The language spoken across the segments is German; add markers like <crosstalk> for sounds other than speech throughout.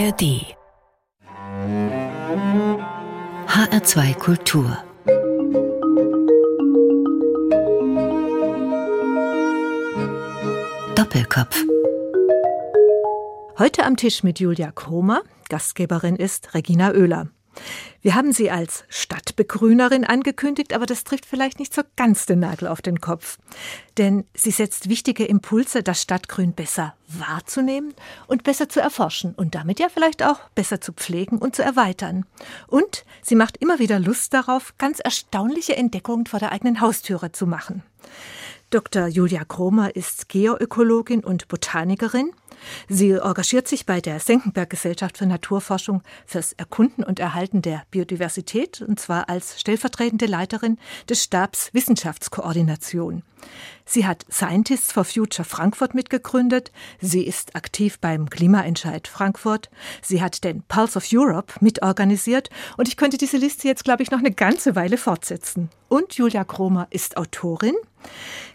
ARD HR2 Kultur. Doppelkopf. Heute am Tisch mit Julia Kromer, Gastgeberin ist Regina Oehler. Wir haben sie als Stadtbegrünerin angekündigt, aber das trifft vielleicht nicht so ganz den Nagel auf den Kopf. Denn sie setzt wichtige Impulse, das Stadtgrün besser wahrzunehmen und besser zu erforschen und damit ja vielleicht auch besser zu pflegen und zu erweitern. Und sie macht immer wieder Lust darauf, ganz erstaunliche Entdeckungen vor der eigenen Haustüre zu machen. Dr. Julia Kromer ist Geoökologin und Botanikerin. Sie engagiert sich bei der Senckenberg Gesellschaft für Naturforschung fürs Erkunden und Erhalten der Biodiversität und zwar als stellvertretende Leiterin des Stabs Wissenschaftskoordination. Sie hat Scientists for Future Frankfurt mitgegründet. Sie ist aktiv beim Klimaentscheid Frankfurt. Sie hat den Pulse of Europe mitorganisiert. Und ich könnte diese Liste jetzt, glaube ich, noch eine ganze Weile fortsetzen. Und Julia Kromer ist Autorin.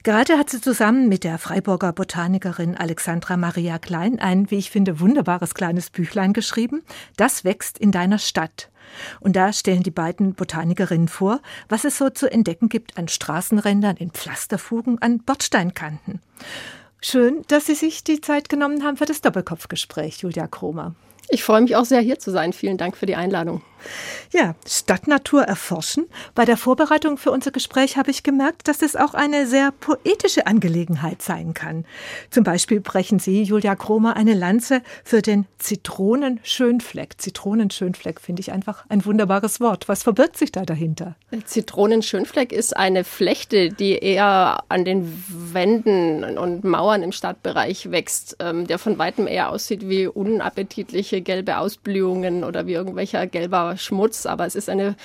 Gerade hat sie zusammen mit der Freiburger Botanikerin Alexandra Maria Klein ein, wie ich finde, wunderbares kleines Büchlein geschrieben. Das wächst in deiner Stadt. Und da stellen die beiden Botanikerinnen vor, was es so zu entdecken gibt an Straßenrändern, in Pflasterfugen, an Bordsteinkanten. Schön, dass Sie sich die Zeit genommen haben für das Doppelkopfgespräch, Julia Kromer. Ich freue mich auch sehr, hier zu sein. Vielen Dank für die Einladung. Ja, Stadtnatur erforschen. Bei der Vorbereitung für unser Gespräch habe ich gemerkt, dass es auch eine sehr poetische Angelegenheit sein kann. Zum Beispiel brechen Sie, Julia Kromer, eine Lanze für den Zitronenschönfleck. Zitronenschönfleck finde ich einfach ein wunderbares Wort. Was verbirgt sich da dahinter? Zitronenschönfleck ist eine Flechte, die eher an den Wänden und Mauern im Stadtbereich wächst, ähm, der von weitem eher aussieht wie unappetitliche gelbe Ausblühungen oder wie irgendwelcher gelber Schmutz, aber es ist eine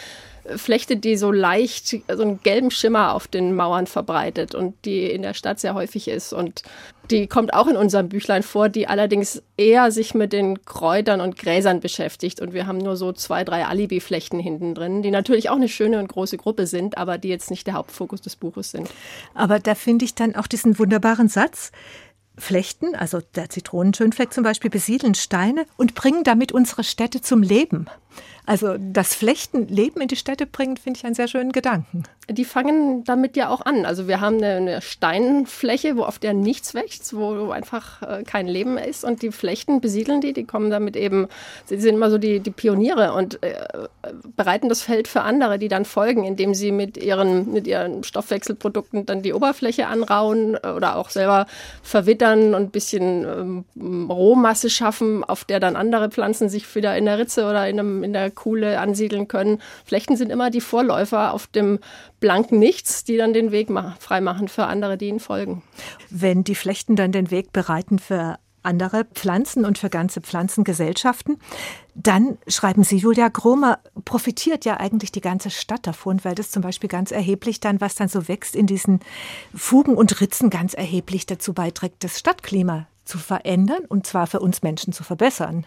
Flechte, die so leicht so einen gelben Schimmer auf den Mauern verbreitet und die in der Stadt sehr häufig ist. Und die kommt auch in unserem Büchlein vor, die allerdings eher sich mit den Kräutern und Gräsern beschäftigt. Und wir haben nur so zwei, drei Alibi-Flechten hinten drin, die natürlich auch eine schöne und große Gruppe sind, aber die jetzt nicht der Hauptfokus des Buches sind. Aber da finde ich dann auch diesen wunderbaren Satz. Flechten, also der Zitronenschönfleck zum Beispiel, besiedeln Steine und bringen damit unsere Städte zum Leben. Also das Flechten Leben in die Städte bringen, finde ich einen sehr schönen Gedanken. Die fangen damit ja auch an. Also wir haben eine, eine Steinfläche, wo auf der nichts wächst, wo einfach äh, kein Leben ist und die Flechten besiedeln die, die kommen damit eben, sie sind immer so die, die Pioniere und äh, bereiten das Feld für andere, die dann folgen, indem sie mit ihren, mit ihren Stoffwechselprodukten dann die Oberfläche anrauen oder auch selber verwittern und ein bisschen ähm, Rohmasse schaffen, auf der dann andere Pflanzen sich wieder in der Ritze oder in, einem, in der Kuhle ansiedeln können. Flechten sind immer die Vorläufer auf dem blanken Nichts, die dann den Weg freimachen für andere, die ihnen folgen. Wenn die Flechten dann den Weg bereiten für andere Pflanzen und für ganze Pflanzengesellschaften. Dann schreiben Sie, Julia Gromer profitiert ja eigentlich die ganze Stadt davon, weil das zum Beispiel ganz erheblich dann, was dann so wächst in diesen Fugen und Ritzen, ganz erheblich dazu beiträgt, das Stadtklima zu verändern und zwar für uns Menschen zu verbessern.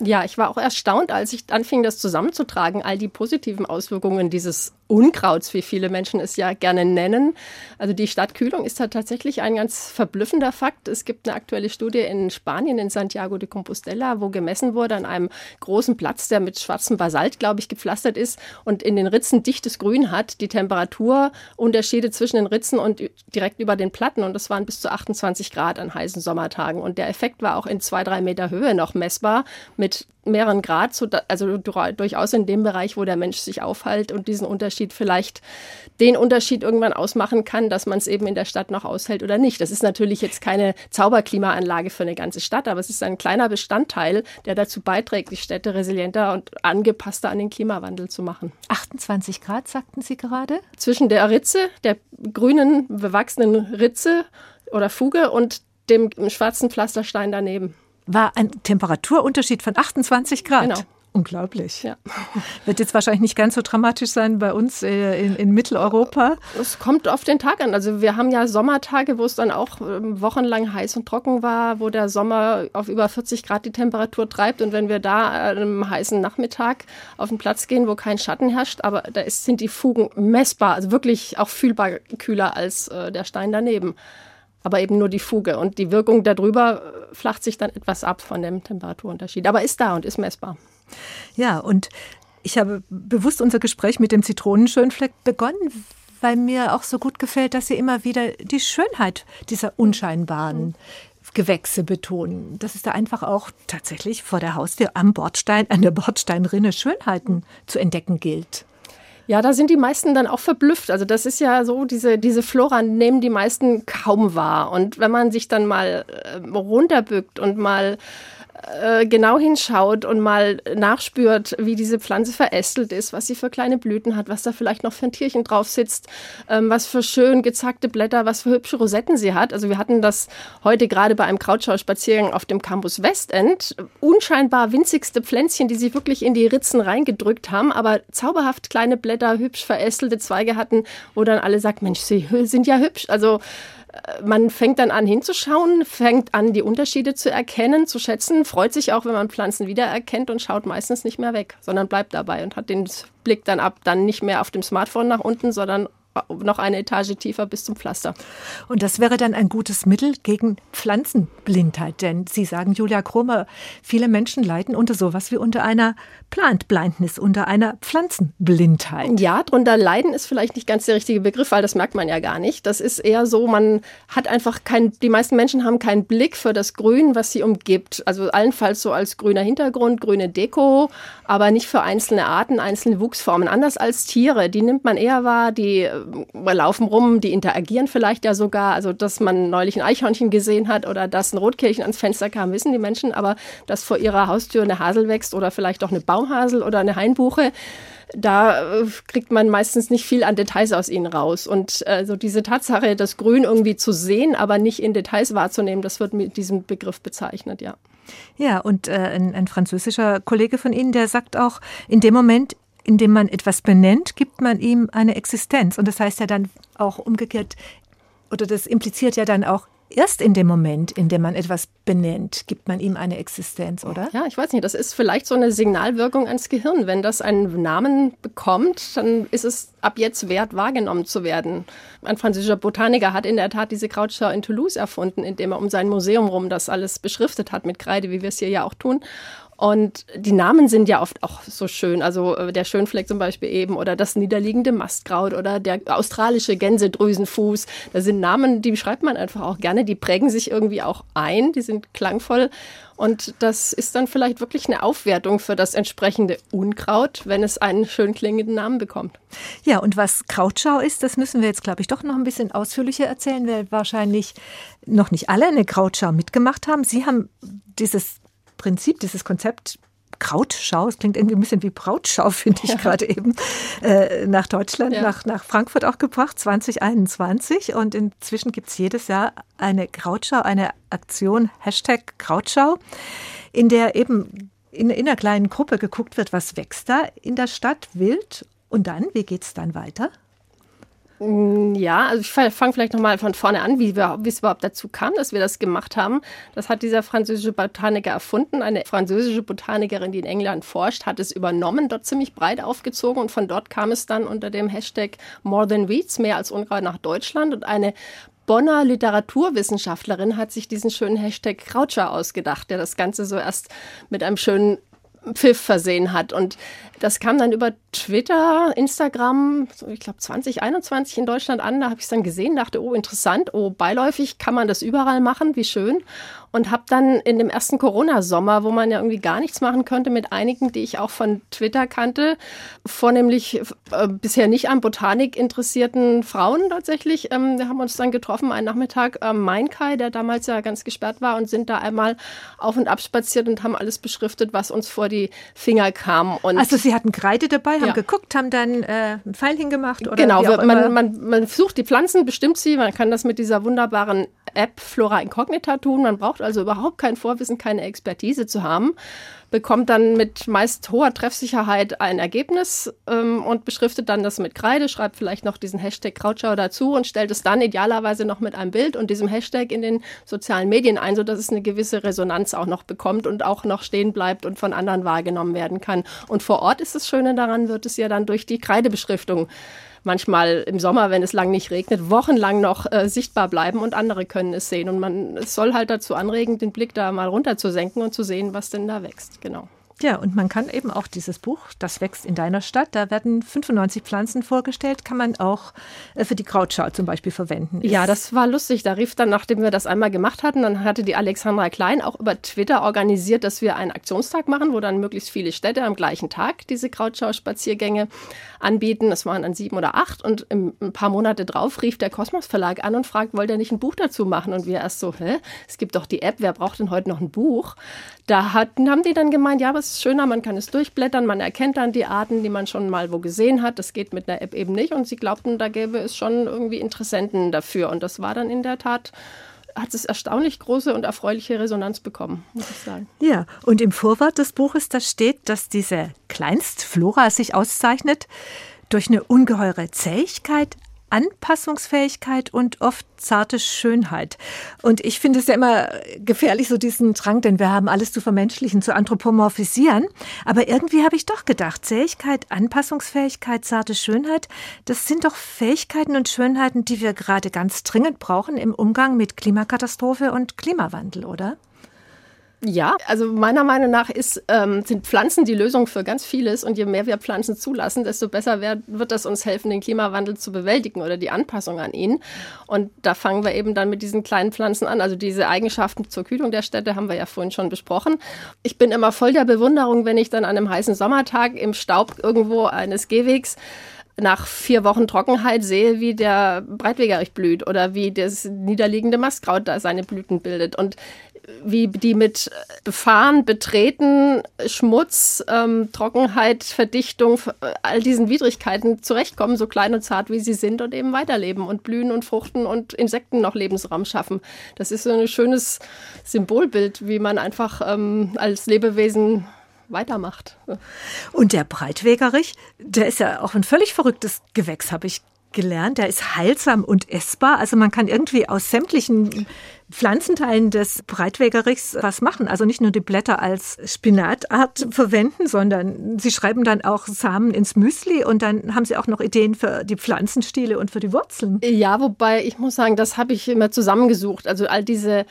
Ja, ich war auch erstaunt, als ich anfing, das zusammenzutragen, all die positiven Auswirkungen dieses Unkrauts, wie viele Menschen es ja gerne nennen. Also die Stadtkühlung ist da tatsächlich ein ganz verblüffender Fakt. Es gibt eine aktuelle Studie in Spanien, in Santiago de Compostela, wo gemessen wurde an einem großen Platz, der mit schwarzem Basalt, glaube ich, gepflastert ist und in den Ritzen dichtes Grün hat, die Temperaturunterschiede zwischen den Ritzen und direkt über den Platten. Und das waren bis zu 28 Grad an heißen Sommertagen. Und der Effekt war auch in zwei, drei Meter Höhe noch messbar mit mehreren Grad, also durchaus in dem Bereich, wo der Mensch sich aufhält und diesen Unterschied vielleicht den Unterschied irgendwann ausmachen kann, dass man es eben in der Stadt noch aushält oder nicht. Das ist natürlich jetzt keine Zauberklimaanlage für eine ganze Stadt, aber es ist ein kleiner Bestandteil, der dazu beiträgt, die Städte resilienter und angepasster an den Klimawandel zu machen. 28 Grad, sagten Sie gerade? Zwischen der Ritze, der grünen, bewachsenen Ritze oder Fuge und dem schwarzen Pflasterstein daneben war ein Temperaturunterschied von 28 Grad. Genau. Unglaublich. Ja. Wird jetzt wahrscheinlich nicht ganz so dramatisch sein bei uns äh, in, in, Mitteleuropa. Es kommt auf den Tag an. Also wir haben ja Sommertage, wo es dann auch ähm, wochenlang heiß und trocken war, wo der Sommer auf über 40 Grad die Temperatur treibt. Und wenn wir da an einem heißen Nachmittag auf den Platz gehen, wo kein Schatten herrscht, aber da ist, sind die Fugen messbar, also wirklich auch fühlbar kühler als äh, der Stein daneben aber eben nur die Fuge. Und die Wirkung darüber flacht sich dann etwas ab von dem Temperaturunterschied. Aber ist da und ist messbar. Ja, und ich habe bewusst unser Gespräch mit dem Zitronenschönfleck begonnen, weil mir auch so gut gefällt, dass Sie immer wieder die Schönheit dieser unscheinbaren Gewächse betonen. Dass es da einfach auch tatsächlich vor der Haustür am Bordstein, an der Bordsteinrinne Schönheiten zu entdecken gilt. Ja, da sind die meisten dann auch verblüfft. Also das ist ja so, diese, diese Flora nehmen die meisten kaum wahr. Und wenn man sich dann mal äh, runterbückt und mal äh, genau hinschaut und mal nachspürt, wie diese Pflanze verästelt ist, was sie für kleine Blüten hat, was da vielleicht noch für ein Tierchen drauf sitzt, ähm, was für schön gezackte Blätter, was für hübsche Rosetten sie hat. Also wir hatten das heute gerade bei einem Krautschau-Spaziergang auf dem Campus Westend. Unscheinbar winzigste Pflänzchen, die sie wirklich in die Ritzen reingedrückt haben, aber zauberhaft kleine Blätter, hübsch verästelte Zweige hatten, wo dann alle sagt, Mensch, sie sind ja hübsch. Also man fängt dann an hinzuschauen, fängt an, die Unterschiede zu erkennen, zu schätzen, freut sich auch, wenn man Pflanzen wiedererkennt und schaut meistens nicht mehr weg, sondern bleibt dabei und hat den Blick dann ab, dann nicht mehr auf dem Smartphone nach unten, sondern noch eine Etage tiefer bis zum Pflaster. Und das wäre dann ein gutes Mittel gegen Pflanzenblindheit, denn Sie sagen, Julia Kromer, viele Menschen leiden unter sowas wie unter einer Plant Blindness, unter einer Pflanzenblindheit. Ja, drunter leiden ist vielleicht nicht ganz der richtige Begriff, weil das merkt man ja gar nicht. Das ist eher so, man hat einfach kein, die meisten Menschen haben keinen Blick für das Grün, was sie umgibt. Also allenfalls so als grüner Hintergrund, grüne Deko, aber nicht für einzelne Arten, einzelne Wuchsformen. Anders als Tiere, die nimmt man eher wahr, die laufen rum, die interagieren vielleicht ja sogar. Also, dass man neulich ein Eichhörnchen gesehen hat oder dass ein Rotkehlchen ans Fenster kam, wissen die Menschen. Aber dass vor ihrer Haustür eine Hasel wächst oder vielleicht auch eine Baumhasel oder eine Hainbuche, da äh, kriegt man meistens nicht viel an Details aus ihnen raus. Und äh, so diese Tatsache, das Grün irgendwie zu sehen, aber nicht in Details wahrzunehmen, das wird mit diesem Begriff bezeichnet, ja. Ja, und äh, ein, ein französischer Kollege von Ihnen, der sagt auch, in dem Moment, indem man etwas benennt, gibt man ihm eine Existenz. Und das heißt ja dann auch umgekehrt, oder das impliziert ja dann auch, erst in dem Moment, in dem man etwas benennt, gibt man ihm eine Existenz, oder? Ja, ich weiß nicht. Das ist vielleicht so eine Signalwirkung ans Gehirn. Wenn das einen Namen bekommt, dann ist es ab jetzt wert, wahrgenommen zu werden. Ein französischer Botaniker hat in der Tat diese Krautschau in Toulouse erfunden, indem er um sein Museum rum das alles beschriftet hat mit Kreide, wie wir es hier ja auch tun. Und die Namen sind ja oft auch so schön. Also äh, der Schönfleck zum Beispiel eben oder das niederliegende Mastkraut oder der australische Gänsedrüsenfuß. Das sind Namen, die schreibt man einfach auch gerne. Die prägen sich irgendwie auch ein. Die sind klangvoll. Und das ist dann vielleicht wirklich eine Aufwertung für das entsprechende Unkraut, wenn es einen schön klingenden Namen bekommt. Ja, und was Krautschau ist, das müssen wir jetzt, glaube ich, doch noch ein bisschen ausführlicher erzählen, weil wahrscheinlich noch nicht alle eine Krautschau mitgemacht haben. Sie haben dieses Prinzip, dieses Konzept Krautschau, es klingt irgendwie ein bisschen wie Brautschau, <laughs> finde ich ja. gerade eben, äh, nach Deutschland, ja. nach, nach Frankfurt auch gebracht, 2021. Und inzwischen gibt es jedes Jahr eine Krautschau, eine Aktion, Hashtag Krautschau, in der eben in, in einer kleinen Gruppe geguckt wird, was wächst da in der Stadt wild. Und dann, wie geht es dann weiter? Mm, ja, also ich fange vielleicht nochmal von vorne an, wie, wir, wie es überhaupt dazu kam, dass wir das gemacht haben. Das hat dieser französische Botaniker erfunden. Eine französische Botanikerin, die in England forscht, hat es übernommen, dort ziemlich breit aufgezogen und von dort kam es dann unter dem Hashtag More Than Weeds, mehr als Unkraut nach Deutschland und eine Bonner Literaturwissenschaftlerin hat sich diesen schönen Hashtag Krautscher ausgedacht, der das Ganze so erst mit einem schönen Pfiff versehen hat. Und das kam dann über Twitter, Instagram, so ich glaube 2021 in Deutschland an. Da habe ich es dann gesehen, dachte, oh interessant, oh beiläufig kann man das überall machen, wie schön und habe dann in dem ersten Corona-Sommer, wo man ja irgendwie gar nichts machen könnte, mit einigen, die ich auch von Twitter kannte, vornehmlich äh, bisher nicht an Botanik interessierten Frauen tatsächlich, ähm, wir haben uns dann getroffen einen Nachmittag am äh, Mainkai, der damals ja ganz gesperrt war und sind da einmal auf und ab spaziert und haben alles beschriftet, was uns vor die Finger kam. Und also Sie hatten Kreide dabei, haben ja. geguckt, haben dann äh, einen Pfeil hingemacht? Oder genau, man, man, man sucht die Pflanzen, bestimmt sie, man kann das mit dieser wunderbaren App Flora Incognita tun, man braucht also überhaupt kein Vorwissen, keine Expertise zu haben, bekommt dann mit meist hoher Treffsicherheit ein Ergebnis ähm, und beschriftet dann das mit Kreide, schreibt vielleicht noch diesen Hashtag Krautschau dazu und stellt es dann idealerweise noch mit einem Bild und diesem Hashtag in den sozialen Medien ein, sodass es eine gewisse Resonanz auch noch bekommt und auch noch stehen bleibt und von anderen wahrgenommen werden kann. Und vor Ort ist das Schöne daran, wird es ja dann durch die Kreidebeschriftung manchmal im Sommer, wenn es lang nicht regnet, wochenlang noch äh, sichtbar bleiben und andere können es sehen. Und man es soll halt dazu anregen, den Blick da mal runter zu senken und zu sehen, was denn da wächst. Genau. Ja, und man kann eben auch dieses Buch, das wächst in deiner Stadt, da werden 95 Pflanzen vorgestellt, kann man auch äh, für die Krautschau zum Beispiel verwenden. Ja, das war lustig. Da rief dann, nachdem wir das einmal gemacht hatten, dann hatte die Alexandra Klein auch über Twitter organisiert, dass wir einen Aktionstag machen, wo dann möglichst viele Städte am gleichen Tag diese Krautschau-Spaziergänge anbieten. Es waren dann sieben oder acht und ein paar Monate drauf rief der Kosmos Verlag an und fragt, wollt ihr nicht ein Buch dazu machen? Und wir erst so, hä? Es gibt doch die App, wer braucht denn heute noch ein Buch? Da hatten, haben die dann gemeint, ja, was ist schöner, man kann es durchblättern, man erkennt dann die Arten, die man schon mal wo gesehen hat. Das geht mit einer App eben nicht. Und sie glaubten, da gäbe es schon irgendwie Interessenten dafür. Und das war dann in der Tat hat es erstaunlich große und erfreuliche Resonanz bekommen, muss ich sagen. Ja, und im Vorwort des Buches, da steht, dass diese Kleinstflora sich auszeichnet durch eine ungeheure Zähigkeit, Anpassungsfähigkeit und oft zarte Schönheit. Und ich finde es ja immer gefährlich, so diesen Drang, denn wir haben alles zu vermenschlichen, zu anthropomorphisieren. Aber irgendwie habe ich doch gedacht, Zähigkeit, Anpassungsfähigkeit, zarte Schönheit, das sind doch Fähigkeiten und Schönheiten, die wir gerade ganz dringend brauchen im Umgang mit Klimakatastrophe und Klimawandel, oder? Ja, also meiner Meinung nach ist, ähm, sind Pflanzen die Lösung für ganz vieles. Und je mehr wir Pflanzen zulassen, desto besser wird, wird das uns helfen, den Klimawandel zu bewältigen oder die Anpassung an ihn. Und da fangen wir eben dann mit diesen kleinen Pflanzen an. Also diese Eigenschaften zur Kühlung der Städte haben wir ja vorhin schon besprochen. Ich bin immer voll der Bewunderung, wenn ich dann an einem heißen Sommertag im Staub irgendwo eines Gehwegs nach vier Wochen Trockenheit sehe, wie der Breitwegerich blüht oder wie das niederliegende Mastkraut da seine Blüten bildet. Und wie die mit Befahren, Betreten, Schmutz, ähm, Trockenheit, Verdichtung, all diesen Widrigkeiten zurechtkommen, so klein und zart wie sie sind und eben weiterleben und blühen und fruchten und Insekten noch Lebensraum schaffen. Das ist so ein schönes Symbolbild, wie man einfach ähm, als Lebewesen weitermacht. Und der Breitwegerich, der ist ja auch ein völlig verrücktes Gewächs, habe ich gelernt. Der ist heilsam und essbar. Also man kann irgendwie aus sämtlichen Pflanzenteilen des Breitwegerichs was machen. Also nicht nur die Blätter als Spinatart verwenden, sondern sie schreiben dann auch Samen ins Müsli und dann haben sie auch noch Ideen für die Pflanzenstiele und für die Wurzeln. Ja, wobei ich muss sagen, das habe ich immer zusammengesucht. Also all diese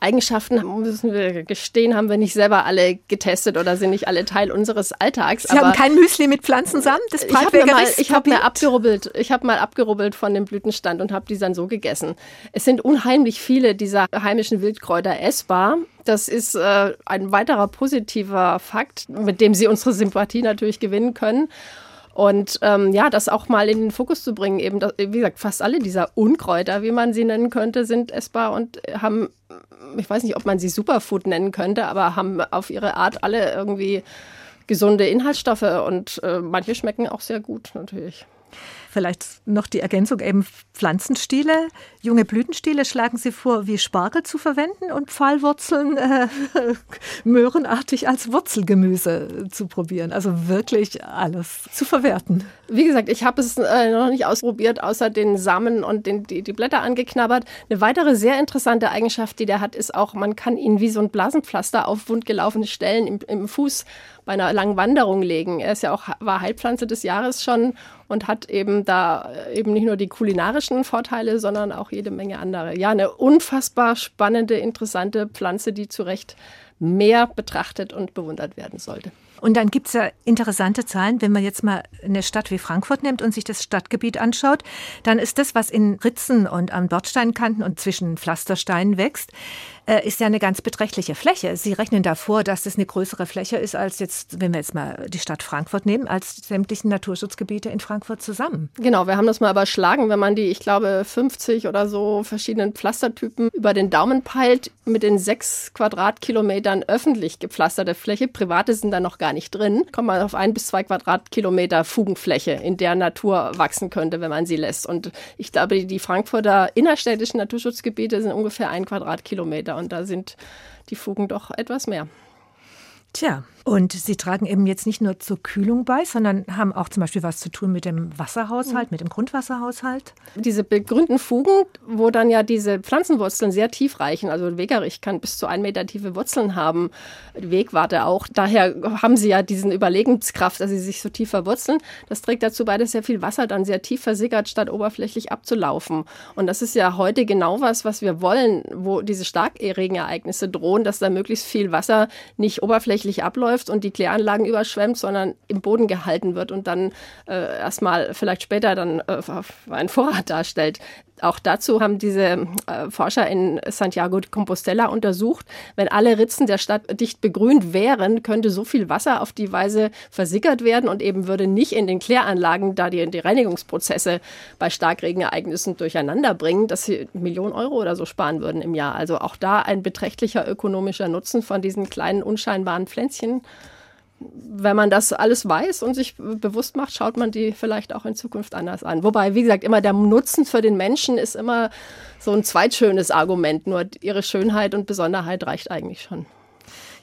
Eigenschaften, müssen wir gestehen, haben wir nicht selber alle getestet oder sind nicht alle Teil unseres Alltags. Sie haben kein Müsli mit Pflanzensamen des Breitwegerichs? Ich habe mir, hab mir abgerubbelt. Ich habe mal abgerubbelt von dem Blütenstand und habe die dann so gegessen. Es sind unheimlich viele dieser heimischen Wildkräuter essbar. Das ist äh, ein weiterer positiver Fakt, mit dem Sie unsere Sympathie natürlich gewinnen können. Und ähm, ja, das auch mal in den Fokus zu bringen, eben, das, wie gesagt, fast alle dieser Unkräuter, wie man sie nennen könnte, sind essbar und haben, ich weiß nicht, ob man sie Superfood nennen könnte, aber haben auf ihre Art alle irgendwie gesunde Inhaltsstoffe und äh, manche schmecken auch sehr gut natürlich. Vielleicht noch die Ergänzung eben Pflanzenstiele. Junge Blütenstiele schlagen Sie vor, wie Spargel zu verwenden und Pfahlwurzeln äh, <laughs> möhrenartig als Wurzelgemüse zu probieren. Also wirklich alles zu verwerten. Wie gesagt, ich habe es äh, noch nicht ausprobiert, außer den Samen und den, die, die Blätter angeknabbert. Eine weitere sehr interessante Eigenschaft, die der hat, ist auch, man kann ihn wie so ein Blasenpflaster auf wundgelaufene Stellen im, im Fuß bei einer langen Wanderung legen. Er ist ja auch war Heilpflanze des Jahres schon und hat eben da äh, eben nicht nur die kulinarischen Vorteile, sondern auch jede Menge andere. Ja, eine unfassbar spannende, interessante Pflanze, die zu Recht mehr betrachtet und bewundert werden sollte. Und dann gibt es ja interessante Zahlen, wenn man jetzt mal eine Stadt wie Frankfurt nimmt und sich das Stadtgebiet anschaut, dann ist das, was in Ritzen und an Bordsteinkanten und zwischen Pflastersteinen wächst, äh, ist ja eine ganz beträchtliche Fläche. Sie rechnen davor, dass das eine größere Fläche ist als jetzt, wenn wir jetzt mal die Stadt Frankfurt nehmen, als sämtlichen Naturschutzgebiete in Frankfurt zusammen. Genau, wir haben das mal überschlagen, wenn man die, ich glaube, 50 oder so verschiedenen Pflastertypen über den Daumen peilt, mit den sechs Quadratkilometern öffentlich gepflasterte Fläche, private sind da noch gar nicht drin, kommt man auf ein bis zwei Quadratkilometer Fugenfläche, in der Natur wachsen könnte, wenn man sie lässt. Und ich glaube, die Frankfurter innerstädtischen Naturschutzgebiete sind ungefähr ein Quadratkilometer und da sind die Fugen doch etwas mehr. Tja, und Sie tragen eben jetzt nicht nur zur Kühlung bei, sondern haben auch zum Beispiel was zu tun mit dem Wasserhaushalt, mit dem Grundwasserhaushalt. Diese begrünten Fugen, wo dann ja diese Pflanzenwurzeln sehr tief reichen, also Wegerich kann bis zu ein Meter tiefe Wurzeln haben, Wegwarte auch. Daher haben sie ja diesen Überlegenskraft, dass sie sich so tief verwurzeln. Das trägt dazu bei, dass sehr viel Wasser dann sehr tief versickert, statt oberflächlich abzulaufen. Und das ist ja heute genau was, was wir wollen, wo diese Starkregenereignisse drohen, dass da möglichst viel Wasser nicht oberflächlich abläuft läuft und die Kläranlagen überschwemmt, sondern im Boden gehalten wird und dann äh, erstmal vielleicht später dann äh, einen Vorrat darstellt. Auch dazu haben diese äh, Forscher in Santiago de Compostela untersucht, wenn alle Ritzen der Stadt dicht begrünt wären, könnte so viel Wasser auf die Weise versickert werden und eben würde nicht in den Kläranlagen, da die, die Reinigungsprozesse bei Starkregenereignissen durcheinander bringen, dass sie Millionen Euro oder so sparen würden im Jahr. Also auch da ein beträchtlicher ökonomischer Nutzen von diesen kleinen unscheinbaren Pflänzchen wenn man das alles weiß und sich bewusst macht, schaut man die vielleicht auch in Zukunft anders an. Wobei, wie gesagt, immer der Nutzen für den Menschen ist immer so ein zweitschönes Argument. Nur ihre Schönheit und Besonderheit reicht eigentlich schon.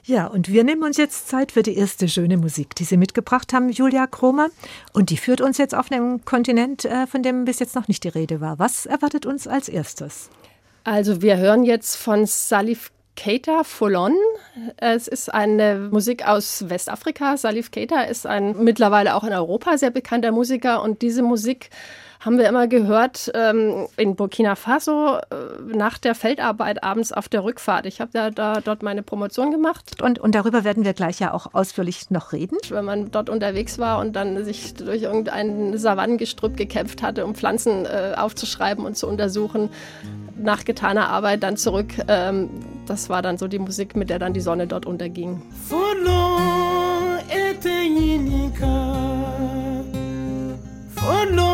Ja, und wir nehmen uns jetzt Zeit für die erste schöne Musik, die Sie mitgebracht haben, Julia Kromer. Und die führt uns jetzt auf einem Kontinent, äh, von dem bis jetzt noch nicht die Rede war. Was erwartet uns als erstes? Also wir hören jetzt von Salif Keita Folon. Es ist eine Musik aus Westafrika. Salif Keita ist ein mittlerweile auch in Europa sehr bekannter Musiker und diese Musik haben wir immer gehört ähm, in Burkina Faso äh, nach der Feldarbeit abends auf der Rückfahrt. Ich habe da, da, dort meine Promotion gemacht. Und, und darüber werden wir gleich ja auch ausführlich noch reden. Wenn man dort unterwegs war und dann sich durch irgendein Savannengestrüpp gekämpft hatte, um Pflanzen äh, aufzuschreiben und zu untersuchen, nach getaner Arbeit dann zurück. Ähm, das war dann so die Musik, mit der dann die Sonne dort unterging. Follow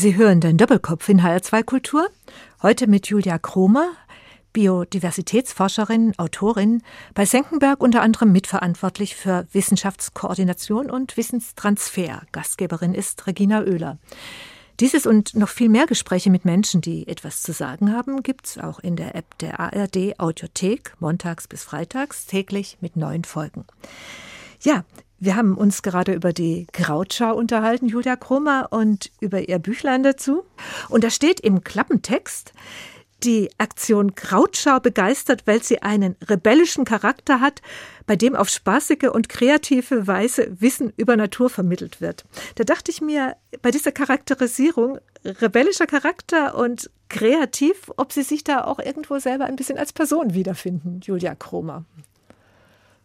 Sie hören den Doppelkopf in HR2 Kultur. Heute mit Julia Kromer, Biodiversitätsforscherin, Autorin, bei Senckenberg unter anderem mitverantwortlich für Wissenschaftskoordination und Wissenstransfer. Gastgeberin ist Regina Oehler. Dieses und noch viel mehr Gespräche mit Menschen, die etwas zu sagen haben, gibt es auch in der App der ARD Audiothek, montags bis freitags, täglich mit neuen Folgen. Ja, wir haben uns gerade über die Krautschau unterhalten, Julia Kromer, und über ihr Büchlein dazu. Und da steht im Klappentext, die Aktion Krautschau begeistert, weil sie einen rebellischen Charakter hat, bei dem auf spaßige und kreative Weise Wissen über Natur vermittelt wird. Da dachte ich mir, bei dieser Charakterisierung, rebellischer Charakter und kreativ, ob Sie sich da auch irgendwo selber ein bisschen als Person wiederfinden, Julia Kromer.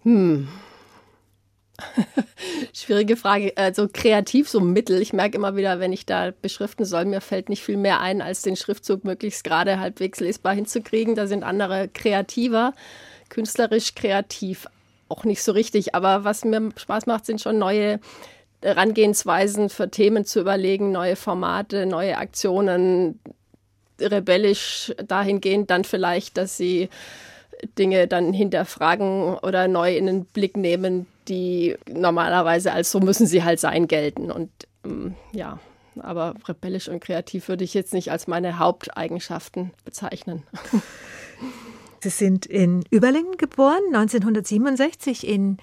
Hm, <laughs> Schwierige Frage. Also kreativ so Mittel. Ich merke immer wieder, wenn ich da beschriften soll, mir fällt nicht viel mehr ein, als den Schriftzug möglichst gerade halbwegs lesbar hinzukriegen. Da sind andere kreativer, künstlerisch kreativ auch nicht so richtig. Aber was mir Spaß macht, sind schon neue Herangehensweisen für Themen zu überlegen, neue Formate, neue Aktionen, rebellisch dahingehend dann vielleicht, dass sie Dinge dann hinterfragen oder neu in den Blick nehmen, die normalerweise als so müssen sie halt sein gelten. Und ähm, ja, aber rebellisch und kreativ würde ich jetzt nicht als meine Haupteigenschaften bezeichnen. <laughs> Sie sind in Überlingen geboren, 1967 in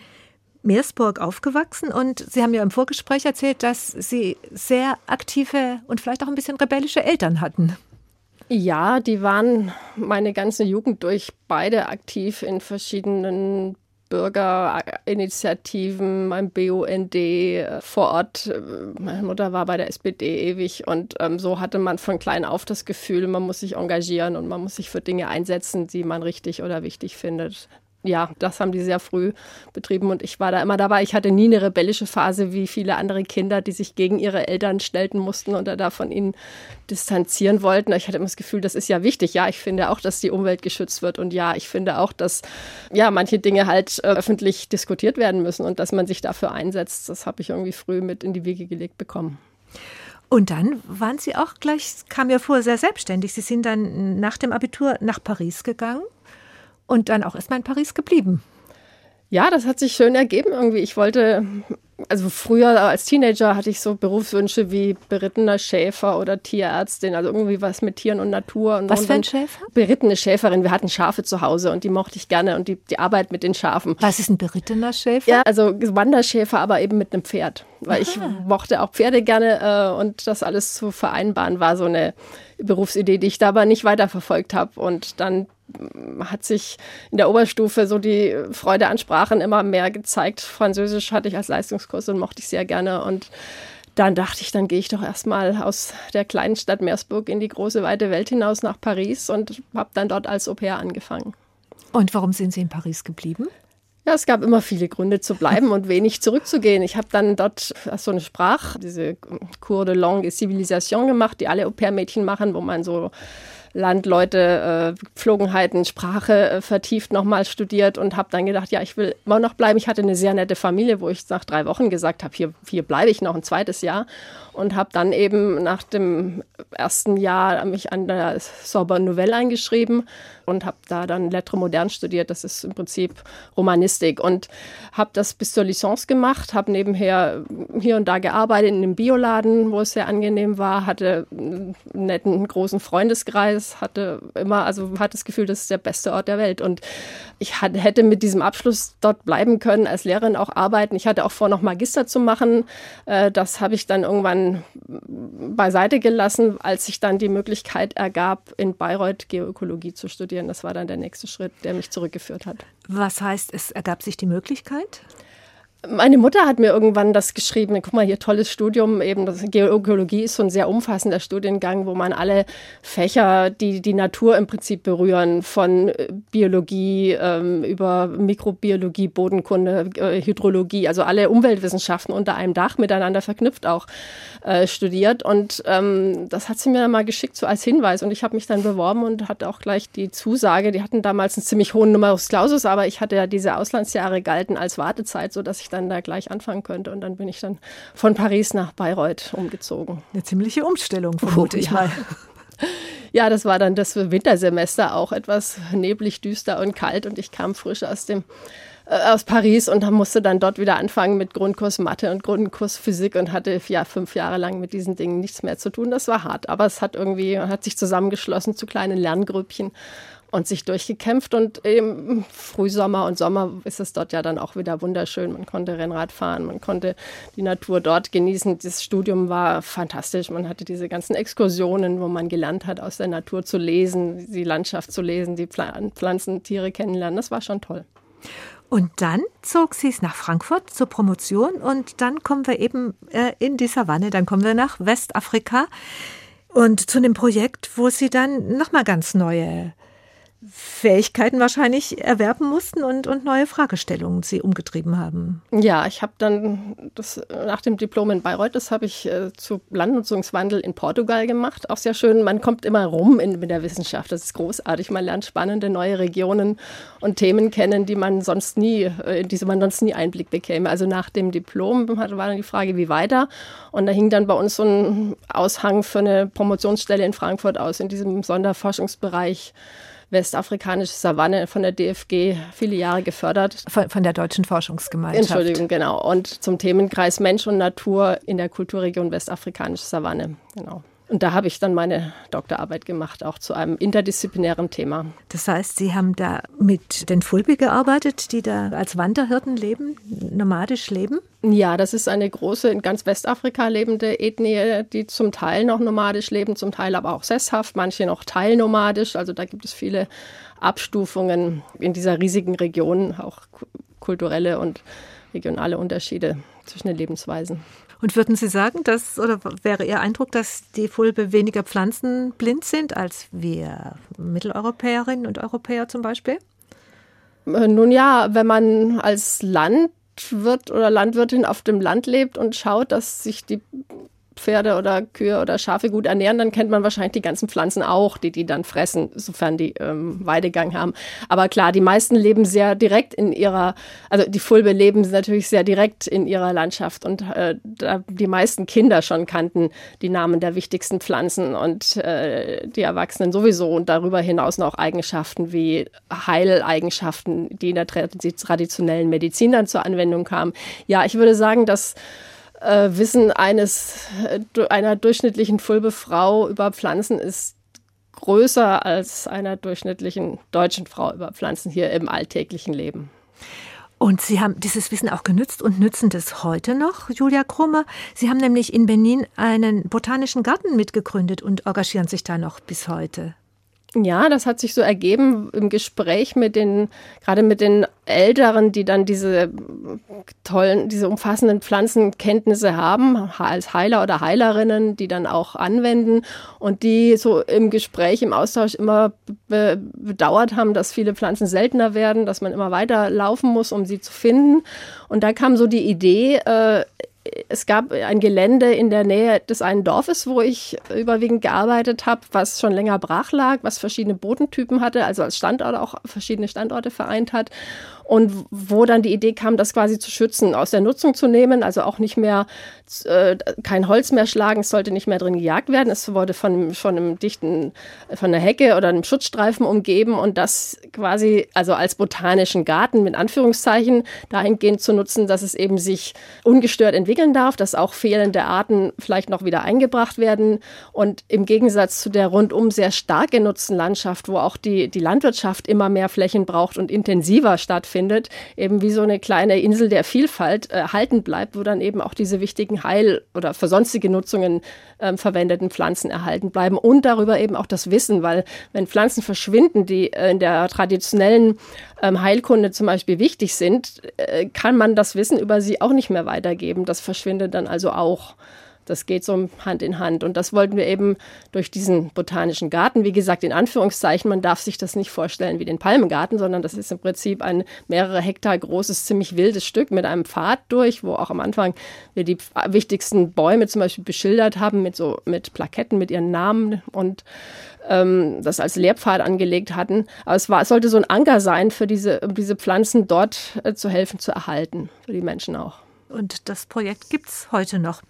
Meersburg aufgewachsen und Sie haben ja im Vorgespräch erzählt, dass Sie sehr aktive und vielleicht auch ein bisschen rebellische Eltern hatten. Ja, die waren meine ganze Jugend durch beide aktiv in verschiedenen Bürgerinitiativen, mein BUND äh, vor Ort. Meine Mutter war bei der SPD ewig und ähm, so hatte man von klein auf das Gefühl, man muss sich engagieren und man muss sich für Dinge einsetzen, die man richtig oder wichtig findet ja, das haben die sehr früh betrieben und ich war da immer dabei. Ich hatte nie eine rebellische Phase wie viele andere Kinder, die sich gegen ihre Eltern stellten mussten oder da von ihnen distanzieren wollten. Ich hatte immer das Gefühl, das ist ja wichtig. Ja, ich finde auch, dass die Umwelt geschützt wird und ja, ich finde auch, dass ja manche Dinge halt äh, öffentlich diskutiert werden müssen und dass man sich dafür einsetzt. Das habe ich irgendwie früh mit in die Wiege gelegt bekommen. Und dann waren Sie auch gleich, kam mir vor, sehr selbstständig. Sie sind dann nach dem Abitur nach Paris gegangen und dann auch erstmal in Paris geblieben. Ja, das hat sich schön ergeben irgendwie. Ich wollte, also früher als Teenager hatte ich so Berufswünsche wie berittener Schäfer oder Tierärztin, also irgendwie was mit Tieren und Natur. Und was für ein Schäfer? Berittene Schäferin. Wir hatten Schafe zu Hause und die mochte ich gerne und die, die Arbeit mit den Schafen. Was ist ein berittener Schäfer? Ja, also Wanderschäfer, aber eben mit einem Pferd. Weil Aha. ich mochte auch Pferde gerne äh, und das alles zu vereinbaren war so eine Berufsidee, die ich da aber nicht weiterverfolgt habe. Und dann hat sich in der Oberstufe so die Freude an Sprachen immer mehr gezeigt. Französisch hatte ich als Leistungskurs und mochte ich sehr gerne. Und dann dachte ich, dann gehe ich doch erstmal aus der kleinen Stadt Meersburg in die große weite Welt hinaus nach Paris und habe dann dort als Au pair angefangen. Und warum sind Sie in Paris geblieben? Ja, es gab immer viele Gründe zu bleiben und wenig zurückzugehen. Ich habe dann dort so eine Sprach, diese Cours de Langue et Civilisation gemacht, die alle Au-pair-Mädchen machen, wo man so Landleute, äh, Pflogenheiten, Sprache äh, vertieft nochmal studiert und habe dann gedacht, ja, ich will immer noch bleiben. Ich hatte eine sehr nette Familie, wo ich nach drei Wochen gesagt habe, hier, hier bleibe ich noch ein zweites Jahr und habe dann eben nach dem ersten Jahr mich an der Sorbonne Nouvelle eingeschrieben und habe da dann Lettre Moderne studiert. Das ist im Prinzip Romanistik und habe das bis zur Licence gemacht, habe nebenher hier und da gearbeitet in einem Bioladen, wo es sehr angenehm war, hatte einen netten großen Freundeskreis, hatte immer, also hatte das Gefühl, das ist der beste Ort der Welt und ich hatte, hätte mit diesem Abschluss dort bleiben können, als Lehrerin auch arbeiten. Ich hatte auch vor, noch Magister zu machen. Äh, das habe ich dann irgendwann beiseite gelassen, als sich dann die Möglichkeit ergab, in Bayreuth Geoökologie zu studieren. Das war dann der nächste Schritt, der mich zurückgeführt hat. Was heißt, es ergab sich die Möglichkeit? Meine Mutter hat mir irgendwann das geschrieben. Guck mal, hier tolles Studium. Eben das Geologie ist so ein sehr umfassender Studiengang, wo man alle Fächer, die die Natur im Prinzip berühren, von äh, Biologie ähm, über Mikrobiologie, Bodenkunde, äh, Hydrologie, also alle Umweltwissenschaften unter einem Dach miteinander verknüpft auch äh, studiert. Und ähm, das hat sie mir mal geschickt so als Hinweis. Und ich habe mich dann beworben und hatte auch gleich die Zusage. Die hatten damals einen ziemlich hohen Numerus Clausus, aber ich hatte ja diese Auslandsjahre galten als Wartezeit, sodass ich dann da gleich anfangen könnte. Und dann bin ich dann von Paris nach Bayreuth umgezogen. Eine ziemliche Umstellung, vermute oh, ich mal. <laughs> Ja, das war dann das Wintersemester auch etwas neblig, düster und kalt und ich kam frisch aus dem äh, aus Paris und musste dann dort wieder anfangen mit Grundkurs Mathe und Grundkurs Physik und hatte ja fünf Jahre lang mit diesen Dingen nichts mehr zu tun. Das war hart, aber es hat irgendwie hat sich zusammengeschlossen zu kleinen Lerngrüppchen und sich durchgekämpft und im Frühsommer und Sommer ist es dort ja dann auch wieder wunderschön. Man konnte Rennrad fahren, man konnte die Natur dort genießen. Das Studium war fantastisch. Man hatte diese ganzen Exkursionen, wo man gelernt hat, aus der Natur zu lesen, die Landschaft zu lesen, die Pflanzen, Tiere kennenlernen. Das war schon toll. Und dann zog sie es nach Frankfurt zur Promotion und dann kommen wir eben äh, in die Savanne, dann kommen wir nach Westafrika und zu einem Projekt, wo sie dann nochmal ganz neue Fähigkeiten wahrscheinlich erwerben mussten und, und neue Fragestellungen sie umgetrieben haben. Ja, ich habe dann das nach dem Diplom in Bayreuth, das habe ich äh, zu Landnutzungswandel in Portugal gemacht. Auch sehr schön, man kommt immer rum in, mit der Wissenschaft. Das ist großartig. Man lernt spannende neue Regionen und Themen kennen, die man sonst nie, äh, in diese man sonst nie Einblick bekäme. Also nach dem Diplom war dann die Frage, wie weiter. Und da hing dann bei uns so ein Aushang für eine Promotionsstelle in Frankfurt aus, in diesem Sonderforschungsbereich westafrikanische Savanne von der DFG viele Jahre gefördert. Von, von, der Deutschen Forschungsgemeinschaft. Entschuldigung, genau. Und zum Themenkreis Mensch und Natur in der Kulturregion westafrikanische Savanne. Genau. Und da habe ich dann meine Doktorarbeit gemacht, auch zu einem interdisziplinären Thema. Das heißt, Sie haben da mit den Fulbi gearbeitet, die da als Wanderhirten leben, nomadisch leben? Ja, das ist eine große, in ganz Westafrika lebende Ethnie, die zum Teil noch nomadisch leben, zum Teil aber auch sesshaft, manche noch teilnomadisch. Also da gibt es viele Abstufungen in dieser riesigen Region, auch kulturelle und regionale Unterschiede zwischen den Lebensweisen. Und würden Sie sagen, dass, oder wäre Ihr Eindruck, dass die Fulbe weniger pflanzenblind sind als wir Mitteleuropäerinnen und Europäer zum Beispiel? Äh, nun ja, wenn man als Landwirt oder Landwirtin auf dem Land lebt und schaut, dass sich die Pferde oder Kühe oder Schafe gut ernähren, dann kennt man wahrscheinlich die ganzen Pflanzen auch, die die dann fressen, sofern die ähm, Weidegang haben. Aber klar, die meisten leben sehr direkt in ihrer, also die Fulbe leben natürlich sehr direkt in ihrer Landschaft und äh, da die meisten Kinder schon kannten die Namen der wichtigsten Pflanzen und äh, die Erwachsenen sowieso und darüber hinaus noch Eigenschaften wie Heileigenschaften, die in der traditionellen Medizin dann zur Anwendung kamen. Ja, ich würde sagen, dass äh, Wissen eines, äh, einer durchschnittlichen Fulbe-Frau über Pflanzen ist größer als einer durchschnittlichen deutschen Frau über Pflanzen hier im alltäglichen Leben. Und Sie haben dieses Wissen auch genützt und nützen das heute noch, Julia Krummer. Sie haben nämlich in Benin einen botanischen Garten mitgegründet und engagieren sich da noch bis heute. Ja, das hat sich so ergeben im Gespräch mit den, gerade mit den Älteren, die dann diese tollen, diese umfassenden Pflanzenkenntnisse haben, als Heiler oder Heilerinnen, die dann auch anwenden und die so im Gespräch, im Austausch immer be bedauert haben, dass viele Pflanzen seltener werden, dass man immer weiter laufen muss, um sie zu finden. Und da kam so die Idee, äh, es gab ein Gelände in der Nähe des einen Dorfes, wo ich überwiegend gearbeitet habe, was schon länger brach lag, was verschiedene Bodentypen hatte, also als Standort auch verschiedene Standorte vereint hat und wo dann die Idee kam, das quasi zu schützen, aus der Nutzung zu nehmen, also auch nicht mehr äh, kein Holz mehr schlagen, es sollte nicht mehr drin gejagt werden, es wurde von, von einem dichten, von einer Hecke oder einem Schutzstreifen umgeben und das quasi, also als botanischen Garten mit Anführungszeichen, dahingehend zu nutzen, dass es eben sich ungestört entwickeln darf, dass auch fehlende Arten vielleicht noch wieder eingebracht werden. Und im Gegensatz zu der rundum sehr stark genutzten Landschaft, wo auch die, die Landwirtschaft immer mehr Flächen braucht und intensiver stattfindet, stattfindet, eben wie so eine kleine Insel der Vielfalt äh, halten bleibt, wo dann eben auch diese wichtigen Heil- oder für sonstige Nutzungen äh, verwendeten Pflanzen erhalten bleiben und darüber eben auch das Wissen, weil wenn Pflanzen verschwinden, die äh, in der traditionellen ähm, Heilkunde zum Beispiel wichtig sind, äh, kann man das Wissen über sie auch nicht mehr weitergeben. Das verschwindet dann also auch. Das geht so Hand in Hand. Und das wollten wir eben durch diesen botanischen Garten, wie gesagt, in Anführungszeichen, man darf sich das nicht vorstellen wie den Palmengarten, sondern das ist im Prinzip ein mehrere Hektar großes, ziemlich wildes Stück mit einem Pfad durch, wo auch am Anfang wir die wichtigsten Bäume zum Beispiel beschildert haben mit so mit Plaketten mit ihren Namen und ähm, das als Lehrpfad angelegt hatten. Aber es, war, es sollte so ein Anker sein für diese, um diese Pflanzen dort äh, zu helfen, zu erhalten, für die Menschen auch. Und das Projekt gibt es heute noch.